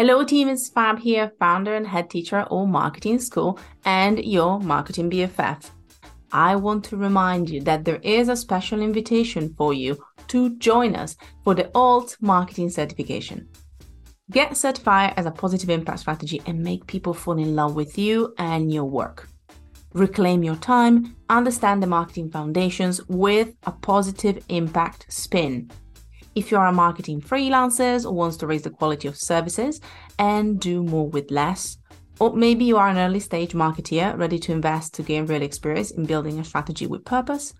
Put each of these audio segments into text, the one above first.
Hello, team. It's Fab here, founder and head teacher at Alt Marketing School and your marketing BFF. I want to remind you that there is a special invitation for you to join us for the Alt Marketing Certification. Get certified as a positive impact strategy and make people fall in love with you and your work. Reclaim your time, understand the marketing foundations with a positive impact spin. If you are a marketing freelancer or wants to raise the quality of services and do more with less, or maybe you are an early stage marketeer ready to invest to gain real experience in building a strategy with purpose,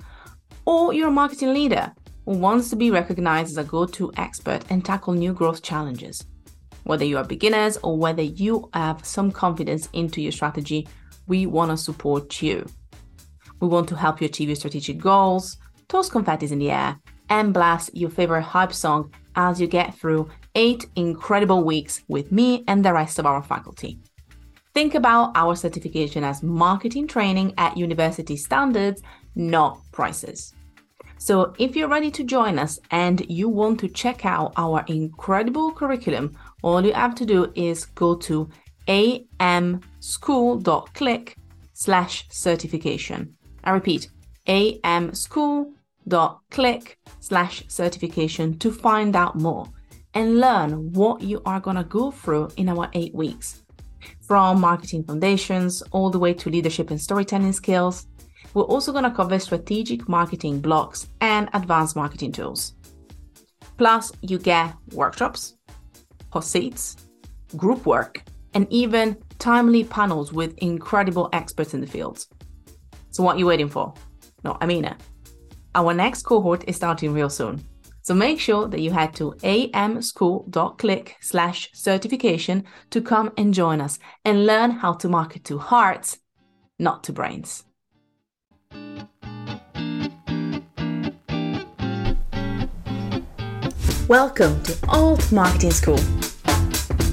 or you're a marketing leader who wants to be recognized as a go to expert and tackle new growth challenges. Whether you are beginners or whether you have some confidence into your strategy, we want to support you. We want to help you achieve your strategic goals, toss confetti in the air, and blast your favorite hype song as you get through eight incredible weeks with me and the rest of our faculty. Think about our certification as marketing training at university standards, not prices. So, if you're ready to join us and you want to check out our incredible curriculum, all you have to do is go to amschool.click slash certification. I repeat, amschool.click slash certification to find out more and learn what you are going to go through in our eight weeks. From marketing foundations all the way to leadership and storytelling skills, we're also going to cover strategic marketing blocks and advanced marketing tools. Plus, you get workshops, hot seats, group work, and even timely panels with incredible experts in the field. So, what are you waiting for? No, I mean it. Our next cohort is starting real soon. So make sure that you head to amschool.click slash certification to come and join us and learn how to market to hearts, not to brains. Welcome to Alt Marketing School.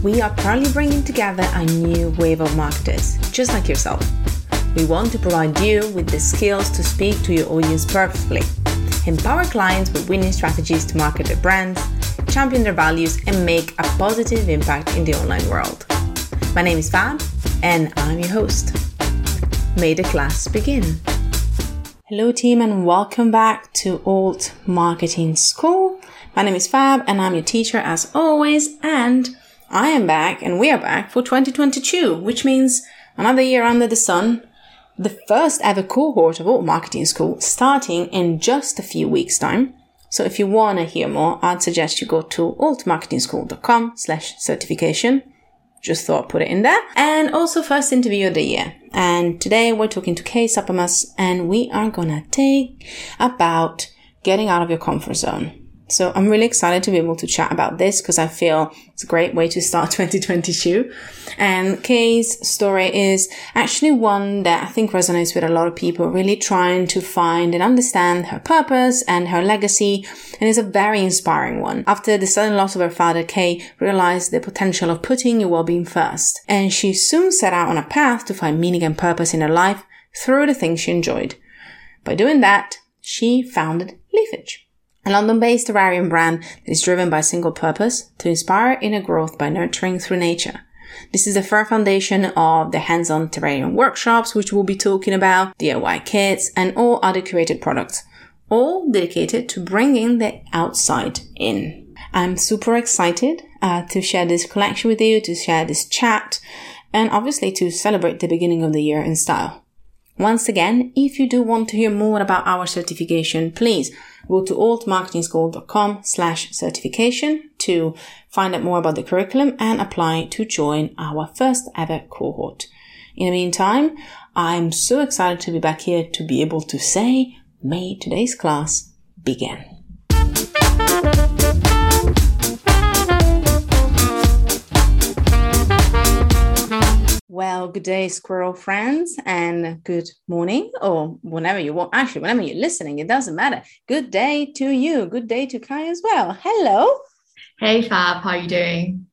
We are proudly bringing together a new wave of marketers, just like yourself. We want to provide you with the skills to speak to your audience perfectly, empower clients with winning strategies to market their brands, champion their values, and make a positive impact in the online world. My name is Fab, and I'm your host. May the class begin. Hello, team, and welcome back to Alt Marketing School. My name is Fab and I'm your teacher as always. And I am back and we are back for 2022, which means another year under the sun. The first ever cohort of Alt Marketing School starting in just a few weeks time. So if you want to hear more, I'd suggest you go to altmarketingschool.com slash certification. Just thought I'd put it in there. And also first interview of the year. And today we're talking to Kay Suppamus and we are gonna take about getting out of your comfort zone. So I'm really excited to be able to chat about this because I feel it's a great way to start 2022. And Kay's story is actually one that I think resonates with a lot of people really trying to find and understand her purpose and her legacy. And is a very inspiring one. After the sudden loss of her father, Kay realized the potential of putting your well-being first. And she soon set out on a path to find meaning and purpose in her life through the things she enjoyed. By doing that, she founded Leafage a London-based terrarium brand that is driven by a single purpose to inspire inner growth by nurturing through nature. This is the firm foundation of the hands-on terrarium workshops, which we'll be talking about, DIY kits, and all other curated products, all dedicated to bringing the outside in. I'm super excited uh, to share this collection with you, to share this chat, and obviously to celebrate the beginning of the year in style. Once again, if you do want to hear more about our certification, please go to altmarketingschool.com slash certification to find out more about the curriculum and apply to join our first ever cohort. In the meantime, I'm so excited to be back here to be able to say, may today's class begin. Well, good day, squirrel friends, and good morning, or whenever you want. Actually, whenever you're listening, it doesn't matter. Good day to you. Good day to Kai as well. Hello. Hey, Fab. How are you doing?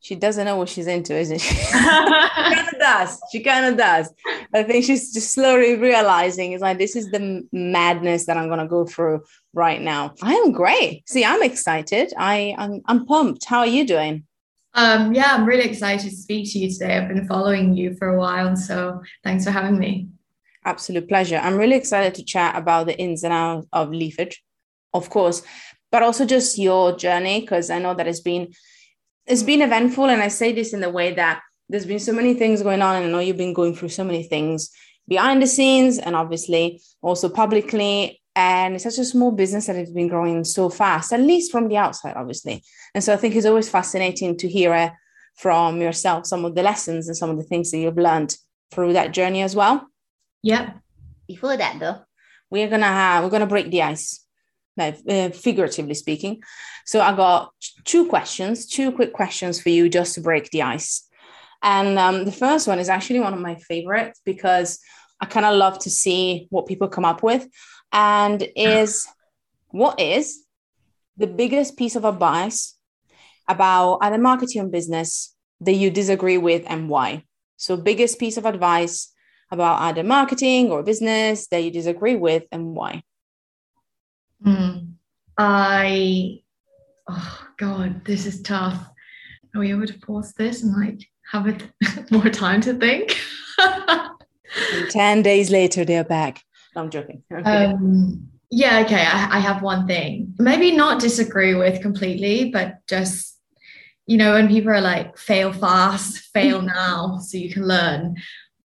She doesn't know what she's into, isn't she? she kind of does. She kind of does. I think she's just slowly realizing it's like this is the madness that I'm gonna go through right now. I am great. See, I'm excited. I I'm, I'm pumped. How are you doing? Um, yeah, I'm really excited to speak to you today. I've been following you for a while, so thanks for having me. Absolute pleasure. I'm really excited to chat about the ins and outs of leafage, of course, but also just your journey because I know that it's been it's been eventful, and I say this in the way that there's been so many things going on, and I know you've been going through so many things behind the scenes and obviously also publicly. And it's such a small business that it's been growing so fast, at least from the outside, obviously. And so I think it's always fascinating to hear uh, from yourself some of the lessons and some of the things that you've learned through that journey as well. Yeah. Before that, though, we're gonna have we're gonna break the ice, like uh, figuratively speaking. So I got two questions, two quick questions for you, just to break the ice. And um, the first one is actually one of my favorites because I kind of love to see what people come up with. And is what is the biggest piece of advice about either marketing or business that you disagree with and why? So, biggest piece of advice about either marketing or business that you disagree with and why? Mm, I, oh God, this is tough. Are we able to pause this and like have it more time to think? 10 days later, they're back. No, I'm joking. Okay. Um, yeah, okay. I, I have one thing. Maybe not disagree with completely, but just you know, when people are like, fail fast, fail now, so you can learn.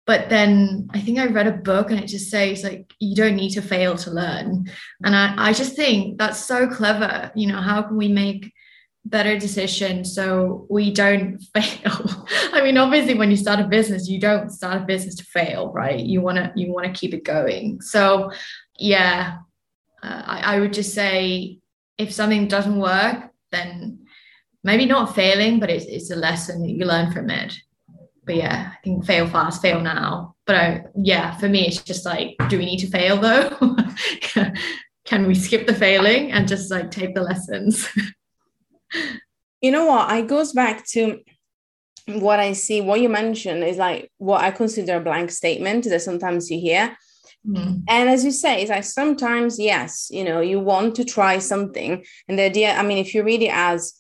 But then I think I read a book and it just says like you don't need to fail to learn. And I, I just think that's so clever. You know, how can we make better decision. So we don't fail. I mean obviously when you start a business you don't start a business to fail right? You want to you want to keep it going. So yeah uh, I, I would just say if something doesn't work then maybe not failing but it's, it's a lesson that you learn from it. But yeah i think fail fast fail now. But I, yeah for me it's just like do we need to fail though? Can we skip the failing and just like take the lessons you know what? I goes back to what I see. What you mentioned is like what I consider a blank statement that sometimes you hear. Mm. And as you say, it's like sometimes, yes, you know, you want to try something. And the idea, I mean, if you read it as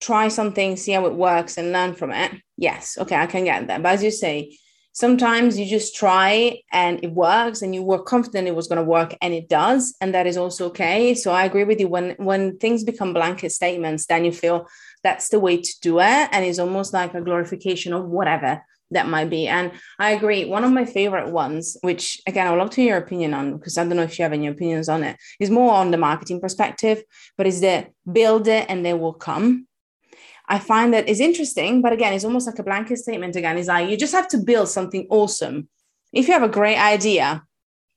try something, see how it works and learn from it, yes, okay, I can get that. But as you say, sometimes you just try and it works and you were confident it was going to work and it does and that is also okay. So i agree with you. When when things become blanket statements then you feel that's the way to do it and it's almost like a glorification of whatever that might be. And i agree one of my favorite ones which again i would love to hear your opinion on because i don't know if you have any opinions on it is more on the marketing perspective but is that build it and they will come I find that is interesting, but again, it's almost like a blanket statement again. Is like you just have to build something awesome. If you have a great idea,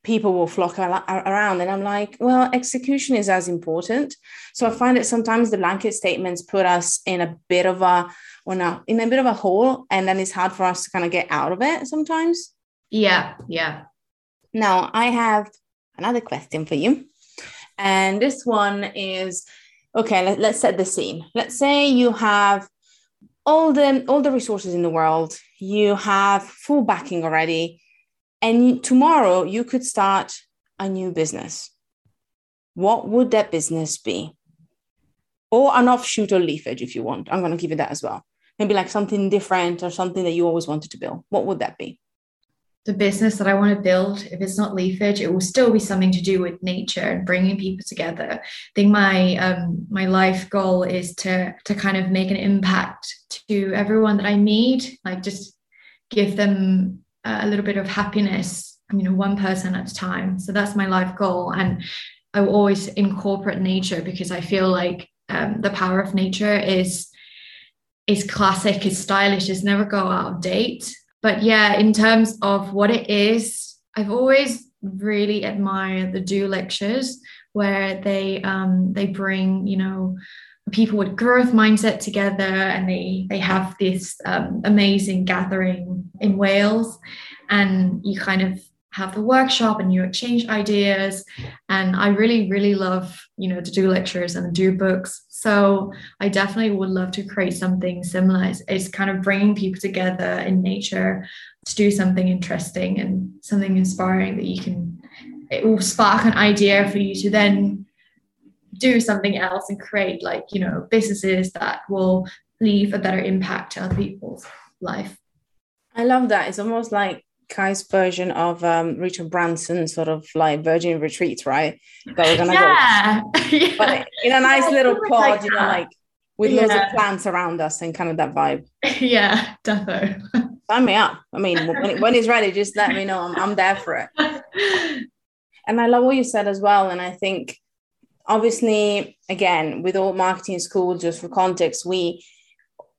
people will flock around. And I'm like, well, execution is as important. So I find that sometimes the blanket statements put us in a bit of a or now in a bit of a hole, and then it's hard for us to kind of get out of it sometimes. Yeah, yeah. Now I have another question for you. And this one is okay let, let's set the scene. Let's say you have all the all the resources in the world you have full backing already and tomorrow you could start a new business. What would that business be? Or an offshoot or leafage if you want. I'm going to give you that as well. Maybe like something different or something that you always wanted to build. What would that be the business that I want to build, if it's not leafage, it will still be something to do with nature and bringing people together. I think my um, my life goal is to to kind of make an impact to everyone that I meet, like just give them a little bit of happiness, you know, one person at a time. So that's my life goal, and I will always incorporate nature because I feel like um, the power of nature is is classic, is stylish, is never go out of date but yeah, in terms of what it is, I've always really admired the Do Lectures where they um, they bring you know people with growth mindset together and they they have this um, amazing gathering in Wales. And you kind of have the workshop and you exchange ideas and i really really love you know to Do Lectures and Do Books so i definitely would love to create something similar it's, it's kind of bringing people together in nature to do something interesting and something inspiring that you can it will spark an idea for you to then do something else and create like you know businesses that will leave a better impact to other people's life. I love that. It's almost like Kai's version of um, Richard Branson, sort of like Virgin Retreat, right? That we're gonna yeah. go, yeah. but in a nice yeah, little pod, like you know, like with yeah. loads of plants around us and kind of that vibe. Yeah, defo. Sign me up. I mean, when, when it's ready, just let me know. I'm, I'm there for it. And I love what you said as well. And I think, obviously, again, with Alt Marketing School, just for context, we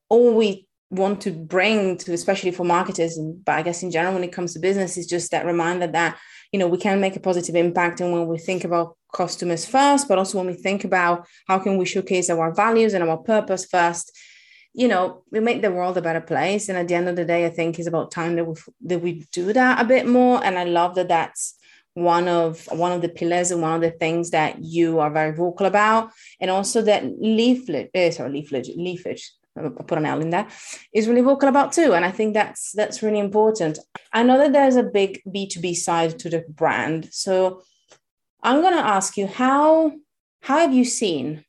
all we want to bring to especially for marketers but i guess in general when it comes to business is just that reminder that you know we can make a positive impact and when we think about customers first but also when we think about how can we showcase our values and our purpose first. You know we make the world a better place. And at the end of the day i think it's about time that we that we do that a bit more. And i love that that's one of one of the pillars and one of the things that you are very vocal about. And also that leaflet uh, sorry leaflet leafage put an L in there, is really vocal about too. And I think that's that's really important. I know that there's a big B2B side to the brand. So I'm gonna ask you how how have you seen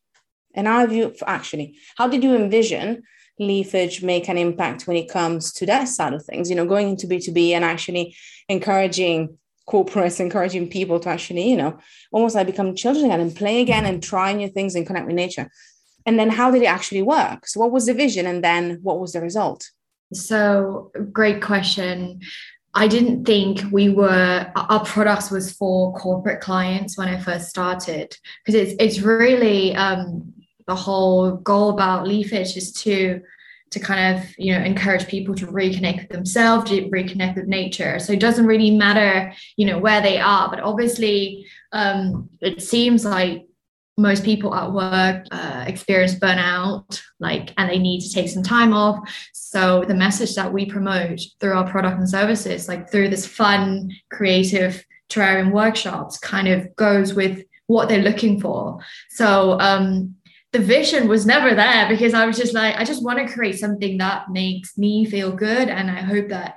and how have you actually how did you envision leafage make an impact when it comes to that side of things? You know, going into B2B and actually encouraging corporates, encouraging people to actually, you know, almost like become children again and play again and try new things and connect with nature and then how did it actually work? So what was the vision and then what was the result? So great question. I didn't think we were our products was for corporate clients when I first started because it's it's really um, the whole goal about Leafage is to to kind of you know encourage people to reconnect with themselves, to reconnect with nature. So it doesn't really matter you know where they are, but obviously um, it seems like most people at work uh, experience burnout like and they need to take some time off. So the message that we promote through our product and services like through this fun creative terrarium workshops kind of goes with what they're looking for. So um, the vision was never there because i was just like i just want to create something that makes me feel good and i hope that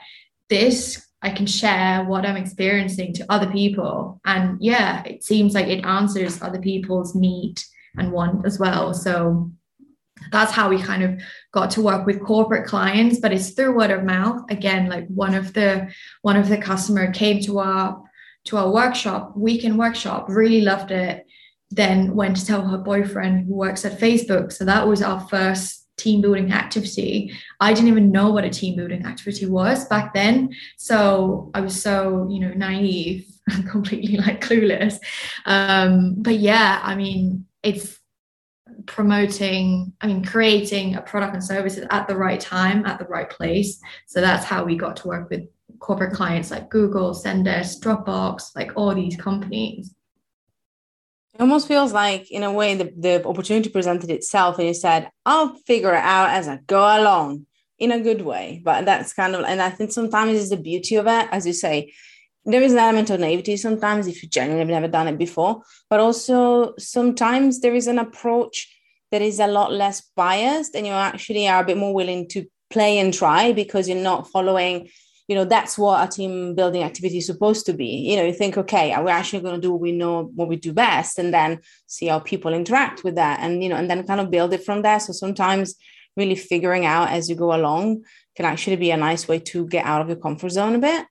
this I can share what I'm experiencing to other people. And yeah, it seems like it answers other people's need and want as well. So that's how we kind of got to work with corporate clients, but it's through word of mouth. Again, like one of the one of the customer came to our to our workshop, weekend workshop, really loved it. Then went to tell her boyfriend who works at Facebook. So that was our first team building activity. I didn't even know what a team building activity was back then. So I was so, you know, naive and completely like clueless. Um, but yeah, I mean, it's promoting, I mean, creating a product and services at the right time, at the right place. So that's how we got to work with corporate clients like Google, Zendesk, Dropbox, like all these companies. It almost feels like, in a way, the, the opportunity presented itself and you said, I'll figure it out as I go along in a good way. But that's kind of, and I think sometimes is the beauty of it, as you say, there is an element of naivety sometimes if you genuinely have never done it before, but also sometimes there is an approach that is a lot less biased and you actually are a bit more willing to play and try because you're not following you know that's what a team building activity is supposed to be. You know you think okay we're actually going to do what we know what we do best and then see how people interact with that and you know and then kind of build it from there. So sometimes really figuring out as you go along can actually be a nice way to get out of your comfort zone a bit.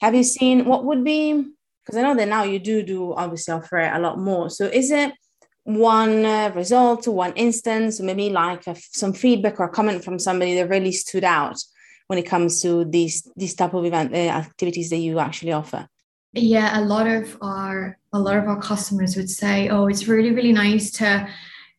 Have you seen what would be because i know that now you do do obviously offer it a lot more. So is it one uh, result one instance maybe like a, some feedback or comment from somebody that really stood out when it comes to these these type of event uh, activities that you actually offer? Yeah a lot of our a lot of our customers would say oh it's really really nice to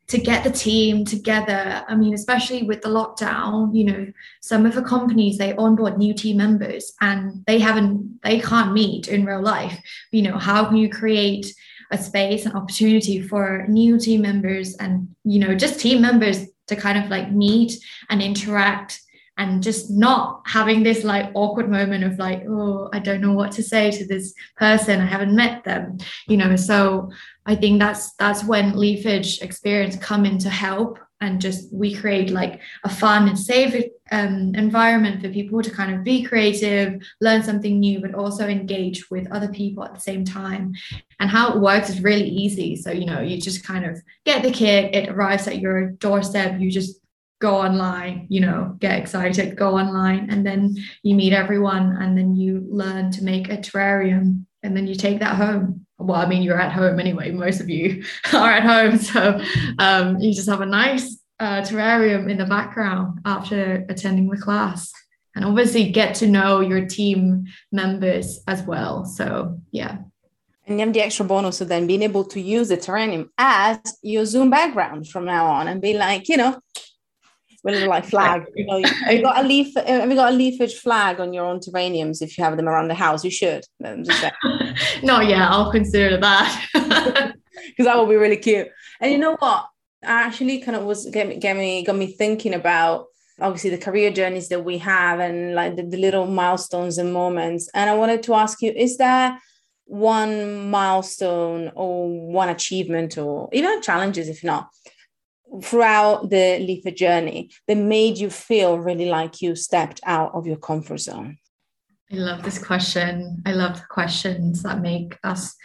to get the team together. I mean especially with the lockdown you know some of the companies they onboard new team members and they haven't they can't meet in real life. You know how can you create a space and opportunity for new team members and you know just team members to kind of like meet and interact and just not having this like awkward moment of like oh i don't know what to say to this person. I haven't met them you know? So i think that's that's when leafage experience come in to help and just we create like a fun and safe um, environment for people to kind of be creative learn something new but also engage with other people at the same time. And how it works is really easy. So you know you just kind of get the kit it arrives at your doorstep you just go online, you know, get excited, go online, and then you meet everyone, and then you learn to make a terrarium, and then you take that home. Well, I mean, you're at home anyway. Most of you are at home, so um, you just have a nice uh, terrarium in the background after attending the class, and obviously get to know your team members as well. So yeah. And you have the extra bonus of then being able to use the terrarium as your Zoom background from now on and be like, you know, with a like flag. You know, have you got a leaf? Uh, have you got a leafage flag on your own terrariums? If you have them around the house, you should. no, yeah, I'll consider that because that would be really cute. And you know what? I actually kind of was get me, get me got me thinking about obviously the career journeys that we have and like the, the little milestones and moments. And I wanted to ask you: Is there one milestone or one achievement or even challenges, if not, throughout the Leafage journey that made you feel really like you stepped out of your comfort zone? I love this question. I love the questions that make us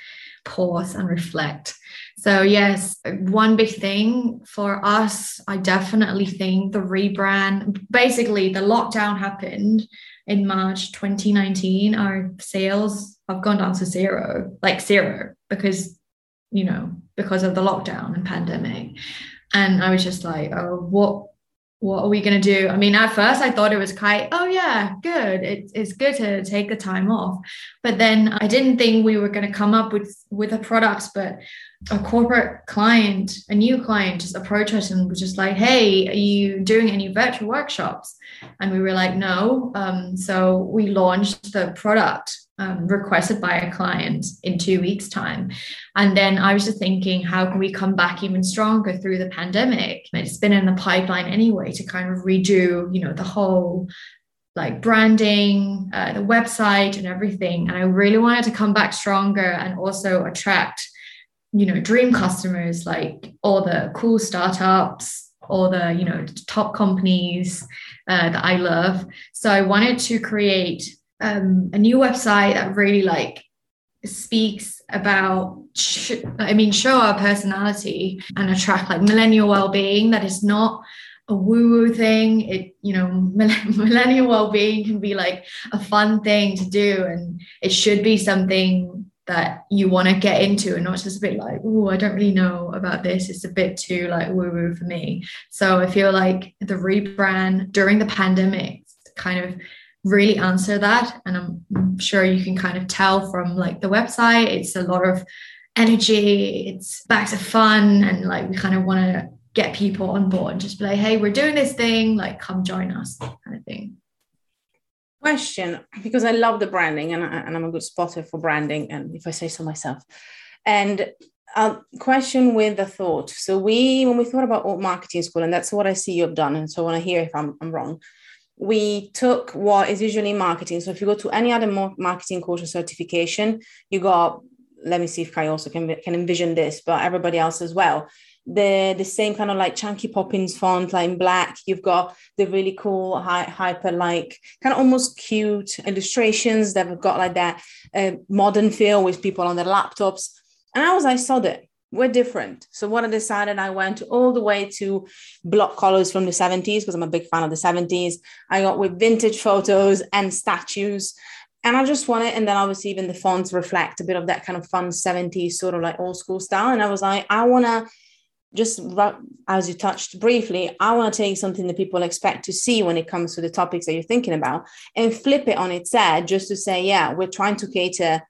pause and reflect. So, yes, one big thing for us, I definitely think the rebrand, basically, the lockdown happened in March 2019. Our sales have gone down to zero, like zero, because, you know, because of the lockdown and pandemic and I was just like, oh, what what are we going to do? I mean, at first I thought it was quite, oh yeah, good. It, it's good to take the time off. But then I didn't think we were going to come up with with a product, but a corporate client, a new client just approached us and was just like, hey, are you doing any virtual workshops? And we were like, no. Um, so we launched the product um, requested by a client in two weeks' time. And then I was just thinking, how can we come back even stronger through the pandemic? It's been in the pipeline anyway to kind of redo, you know, the whole like branding, uh, the website, and everything. And I really wanted to come back stronger and also attract, you know, dream customers like all the cool startups, all the you know top companies uh, that I love. So I wanted to create um, a new website that really like speaks about sh- i mean show our personality and attract like millennial well-being that is not a woo-woo thing it you know millennial well-being can be like a fun thing to do and it should be something that you want to get into and not just a bit like oh i don't really know about this. It's a bit too like woo-woo for me. So i feel like the rebrand during the pandemic kind of really answer that. And i'm sure you can kind of tell from like the website. It's a lot of energy. It's back to fun. And like we kind of want to get people on board and just be like hey we're doing this thing. Like come join us kind of thing question because i love the branding and, I, and i'm a good spotter for branding and if i say so myself. And a question with the thought. So we when we thought about marketing school and that's what i see you've done and so i want to hear if i'm, I'm wrong. We took what is usually marketing. So if you go to any other marketing course or certification, you got, let me see if I also can, can envision this, but everybody else as well. The, the same kind of like chunky poppins font, like in black. You've got the really cool, high, hyper, like kind of almost cute illustrations that have got like that uh, modern feel with people on their laptops. And I was, I saw that we're different. So what I decided, I went all the way to block colors from the 70s because I'm a big fan of the 70s. I got with vintage photos and statues. And I just want wanted, and then obviously even the fonts reflect a bit of that kind of fun 70s sort of like old school style. And I was like, I want to just as you touched briefly, I want to take something that people expect to see when it comes to the topics that you're thinking about and flip it on its head just to say, yeah, we're trying to cater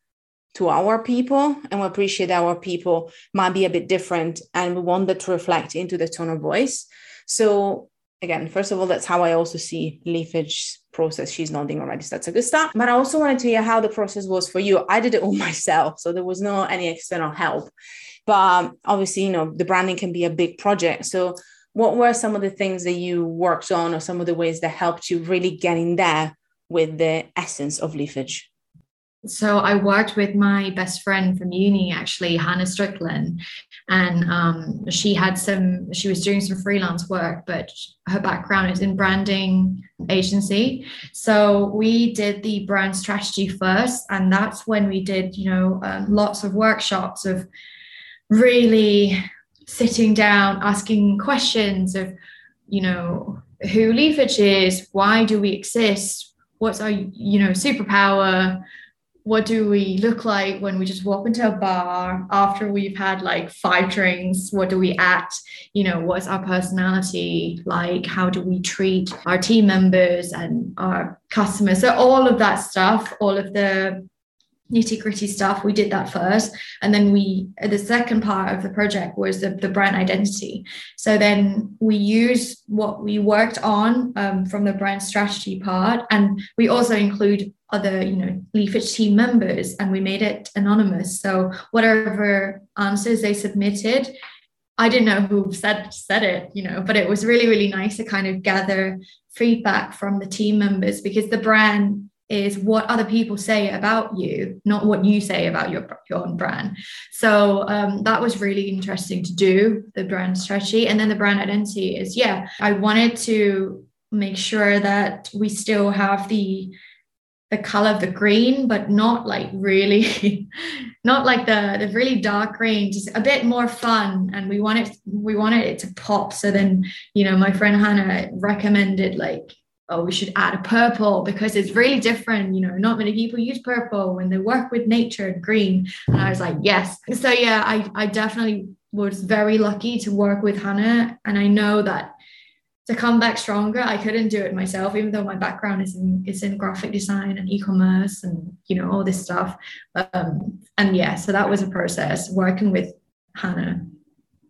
to our people and we appreciate our people might be a bit different and we want that to reflect into the tone of voice so again first of all that's how i also see leafage process. She's nodding already so that's a good start. But i also wanted to hear how the process was for you. I did it all myself so there was no any external help. But um, obviously you know the branding can be a big project. So what were some of the things that you worked on or some of the ways that helped you really get in there with the essence of leafage so I worked with my best friend from uni, actually, Hannah Strickland, and um, she had some. She was doing some freelance work, but her background is in branding agency. So we did the brand strategy first, and that's when we did, you know, um, lots of workshops of really sitting down, asking questions of you know, who Leafage is, why do we exist, what's our, you know, superpower, what do we look like when we just walk into a bar after we've had like five drinks? What do we act? You know what's our personality like? How do we treat our team members and our customers? So all of that stuff all of the nitty gritty stuff. We did that first. And then we, the second part of the project was the, the brand identity. So then we use what we worked on um, from the brand strategy part. And we also include other, you know, Leafage team members and we made it anonymous. So whatever answers they submitted, I didn't know who said said it, you know, but it was really, really nice to kind of gather feedback from the team members because the brand is what other people say about you, not what you say about your, your own brand. So um, that was really interesting to do, the brand strategy. And then the brand identity is, yeah, I wanted to make sure that we still have the the color of the green, but not like really, not like the the really dark green, just a bit more fun. And we wanted we wanted it to pop. So then, you know, my friend Hannah recommended like oh, we should add a purple because it's really different. You know, not many people use purple when they work with nature and green. And I was like, yes. So yeah, I, I definitely was very lucky to work with Hannah. And I know that to come back stronger, I couldn't do it myself, even though my background is in is in graphic design and e-commerce and you know all this stuff. Um, and yeah, so that was a process working with Hannah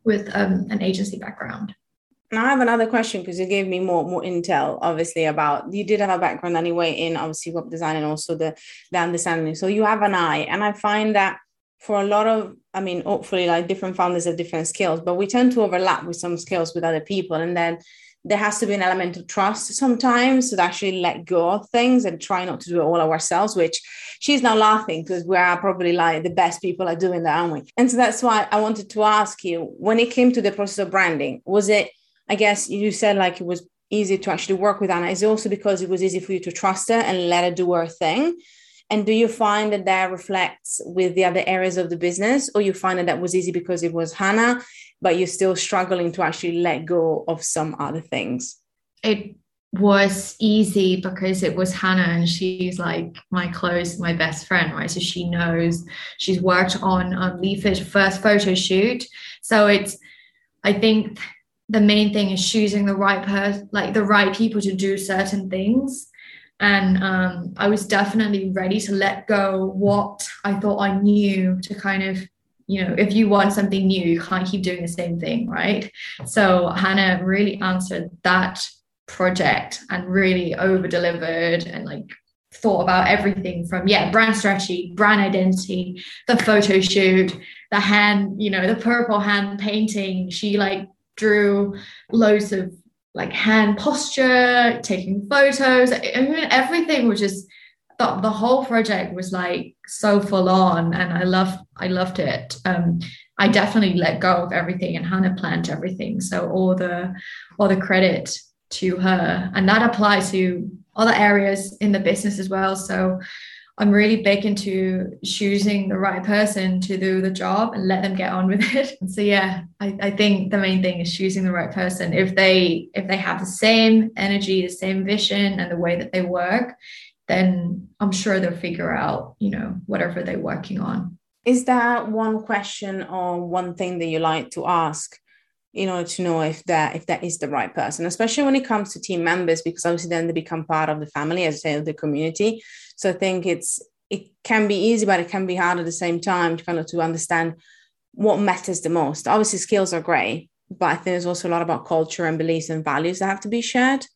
with um, an agency background. Now I have another question because you gave me more more intel, obviously about you did have a background anyway in obviously web design and also the the understanding. So you have an eye, and I find that for a lot of, I mean, hopefully like different founders have different skills, but we tend to overlap with some skills with other people, and then there has to be an element of trust sometimes to actually let go of things and try not to do it all ourselves, which she's now laughing because we are probably like the best people at doing that, aren't we? And so that's why I wanted to ask you when it came to the process of branding, was it I guess you said like it was easy to actually work with Anna. Is also because it was easy for you to trust her and let her do her thing? And do you find that that reflects with the other areas of the business, or you find that that was easy because it was Hannah, but you're still struggling to actually let go of some other things? It was easy because it was Hannah and she's like my close, my best friend, right? So she knows she's worked on um, Leafage first photo shoot. So it's, I think the main thing is choosing the right person, like the right people to do certain things. And um, I was definitely ready to let go what I thought I knew to kind of, you know, if you want something new, you can't keep doing the same thing, right? So Hannah really answered that project and really over delivered and like thought about everything from yeah brand strategy brand identity the photo shoot the hand you know the purple hand painting she like drew loads of like hand posture, taking photos. I mean, everything was just the, the whole project was like so full on, and I loved I loved it. Um, I definitely let go of everything, and Hannah planned everything. So all the all the credit to her, and that applies to other areas in the business as well. So I'm really big into choosing the right person to do the job and let them get on with it. So yeah, I, I think the main thing is choosing the right person. If they if they have the same energy, the same vision, and the way that they work, then I'm sure they'll figure out, you know, whatever they're working on. Is that one question or one thing that you like to ask in order to know if that if that is the right person especially when it comes to team members because obviously then they become part of the family as I say of the community so i think it's it can be easy but it can be hard at the same time to kind of to understand what matters the most. Obviously skills are great but i think there's also a lot about culture and beliefs and values that have to be shared.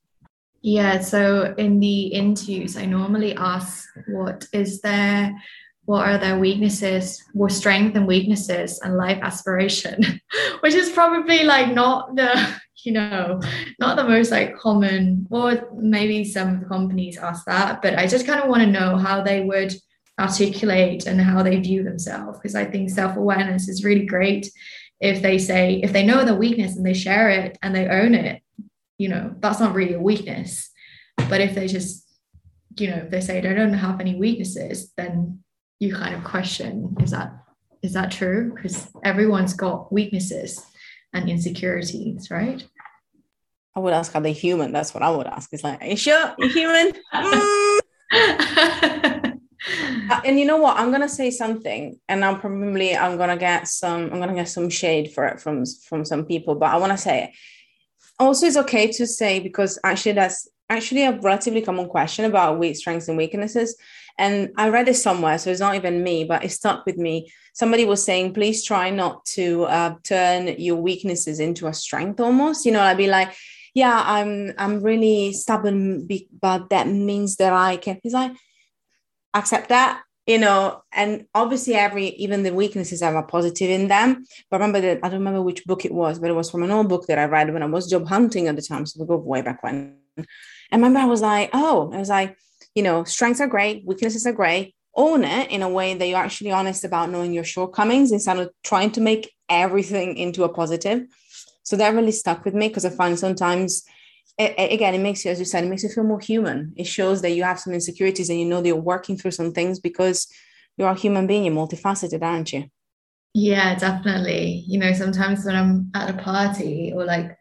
Yeah so in the interviews i normally ask what is there what are their weaknesses, what strength and weaknesses and life aspiration, which is probably like not the, you know, not the most like common, or maybe some companies ask that, but I just kind of want to know how they would articulate and how they view themselves. Because I think self-awareness is really great if they say, if they know the weakness and they share it and they own it, you know, that's not really a weakness. But if they just, you know, if they say they don't have any weaknesses, then you kind of question is that is that true because everyone's got weaknesses and insecurities right I would ask, are they human? That's what I would ask. It's like, are you sure you're human? Mm. uh, and you know what? I'm gonna say something, and I'm probably I'm gonna get some I'm gonna get some shade for it from from some people, but I want to say it. Also, it's okay to say because actually that's actually a relatively common question about weak strengths and weaknesses. And I read it somewhere, so it's not even me, but it stuck with me. Somebody was saying, please try not to uh, turn your weaknesses into a strength almost. You know, I'd be like, yeah, I'm I'm really stubborn, but that means that I can. He's like, accept that, you know. And obviously, every even the weaknesses have a positive in them. But remember that I don't remember which book it was, but it was from an old book that I read when I was job hunting at the time. So we go way back when. And remember I was like, oh, I was like, you know, strengths are great, weaknesses are great. Own it in a way that you're actually honest about knowing your shortcomings instead of trying to make everything into a positive so that really stuck with me because I find sometimes, it, again, it makes you, as you said, it makes you feel more human. It shows that you have some insecurities and you know that you're working through some things because you're a human being, you're multifaceted, aren't you? Yeah, definitely. You know, sometimes when I'm at a party or like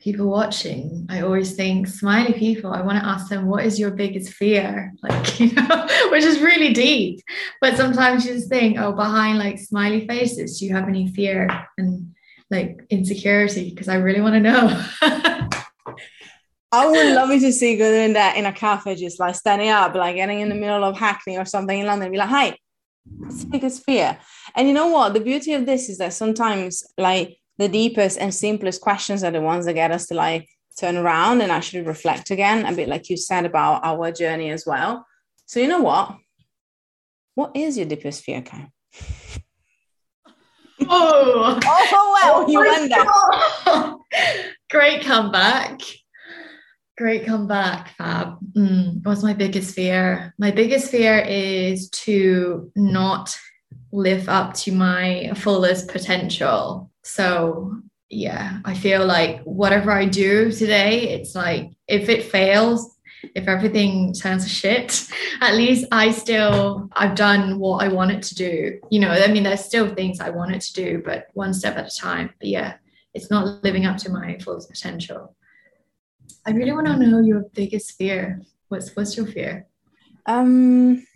people watching, I always think smiley people, I want to ask them, what is your biggest fear? Like, you know, which is really deep. But sometimes you just think, oh, behind like smiley faces, do you have any fear? And like insecurity because I really want to know. I would love you to see go in there in a cafe, just like standing up, like getting in the middle of Hackney or something in London, be like, "Hi, what's the biggest fear?" And you know what? The beauty of this is that sometimes, like the deepest and simplest questions are the ones that get us to like turn around and actually reflect again, a bit like you said about our journey as well. So you know what? What is your deepest fear, Kai? Oh, oh well, you won that. Great comeback. Great comeback, Fab. Mm, what's my biggest fear? My biggest fear is to not live up to my fullest potential. So, yeah, I feel like whatever I do today, it's like if it fails, if everything turns to shit, at least I still I've done what I wanted to do. You know, I mean, there's still things I wanted to do, but one step at a time. But yeah, it's not living up to my full potential. I really want to know your biggest fear. What's what's your fear? Um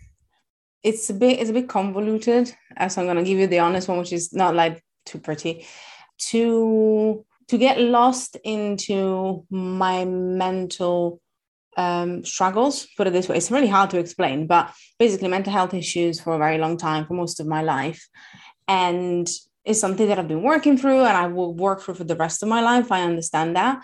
it's a bit it's a bit convoluted. So I'm gonna give you the honest one, which is not like too pretty. To to get lost into my mental um, struggles, put it this way. It's really hard to explain, but basically, mental health issues for a very long time, for most of my life. And it's something that I've been working through and I will work through for the rest of my life. I understand that.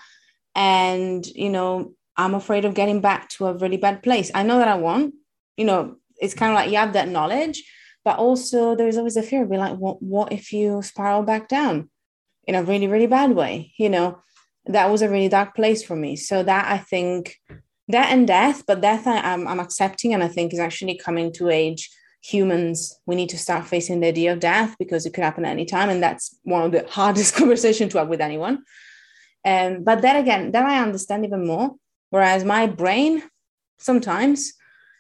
And, you know, I'm afraid of getting back to a really bad place. I know that I won't, you know, it's kind of like you have that knowledge, but also there's always a fear of being like, what, if you spiral back down in a really, really bad way? You know, that was a really dark place for me. So that I think that and death, but death I, am I'm, I'm accepting and I think is actually coming to age. Humans, we need to start facing the idea of death because it could happen at any time. And that's one of the hardest conversations to have with anyone. Um, but then again, then I understand even more. Whereas my brain sometimes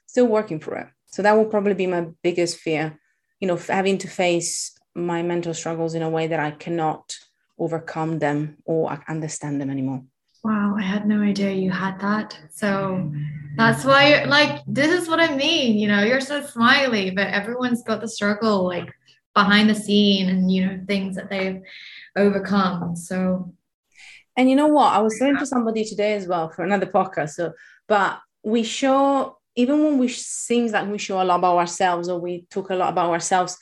still working for it. So that will probably be my biggest fear, you know, having to face my mental struggles in a way that I cannot overcome them or understand them anymore. Wow, I had no idea you had that. So mm-hmm. that's why, like, this is what I mean. You know, you're so smiley, but everyone's got the struggle, like, behind the scene and, you know, things that they've overcome. So, and you know what? I was saying to somebody today as well for another podcast. So, but we show, even when we seems like we show a lot about ourselves or we talk a lot about ourselves,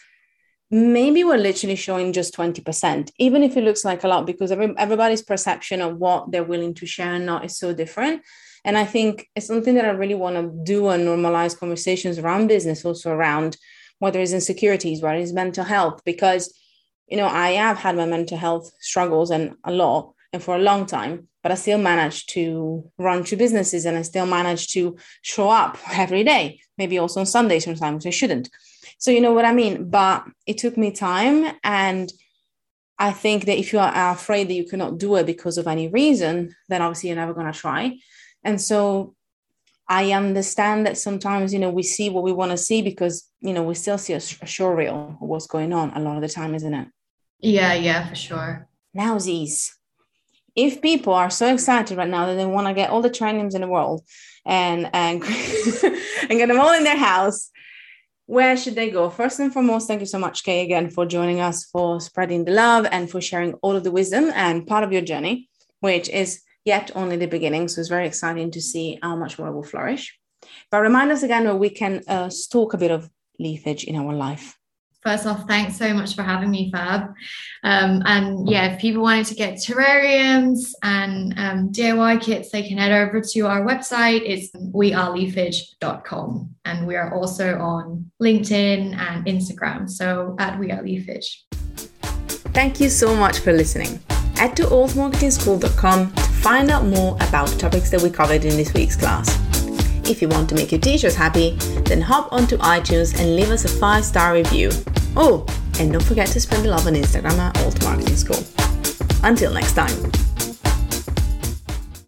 maybe we're literally showing just 20%, even if it looks like a lot, because every, everybody's perception of what they're willing to share and not is so different. And I think it's something that I really want to do and normalize conversations around business, also around whether it's insecurities, whether it's mental health, because, you know, I have had my mental health struggles and a lot and for a long time, but I still managed to run two businesses and I still managed to show up every day, maybe also on Sundays sometimes I shouldn't. So you know what I mean? But it took me time. And I think that if you are afraid that you cannot do it because of any reason, then obviously you're never going to try. And so I understand that sometimes, you know, we see what we want to see because, you know, we still see a, a show reel of what's going on a lot of the time, isn't it? Yeah, yeah, for sure. Now, Ziz, if people are so excited right now that they want to get all the trainings in the world and and, and get them all in their house where should they go? First and foremost thank you so much kay again for joining us for spreading the love and for sharing all of the wisdom and part of your journey which is yet only the beginning. So it's very exciting to see how much more will flourish. But remind us again where we can uh, stalk a bit of leafage in our life First off, thanks so much for having me, Fab. Um, and yeah, if people wanted to get terrariums and um, DIY kits, they can head over to our website. It's weareleafage.com. And we are also on LinkedIn and Instagram. So at We Are Leafage. Thank you so much for listening. Head to altmarketingschool.com to find out more about the topics that we covered in this week's class. If you want to make your teachers happy, then hop onto iTunes and leave us a five star review. Oh, and don't forget to spread the love on Instagram at Alt Marketing School. Until next time.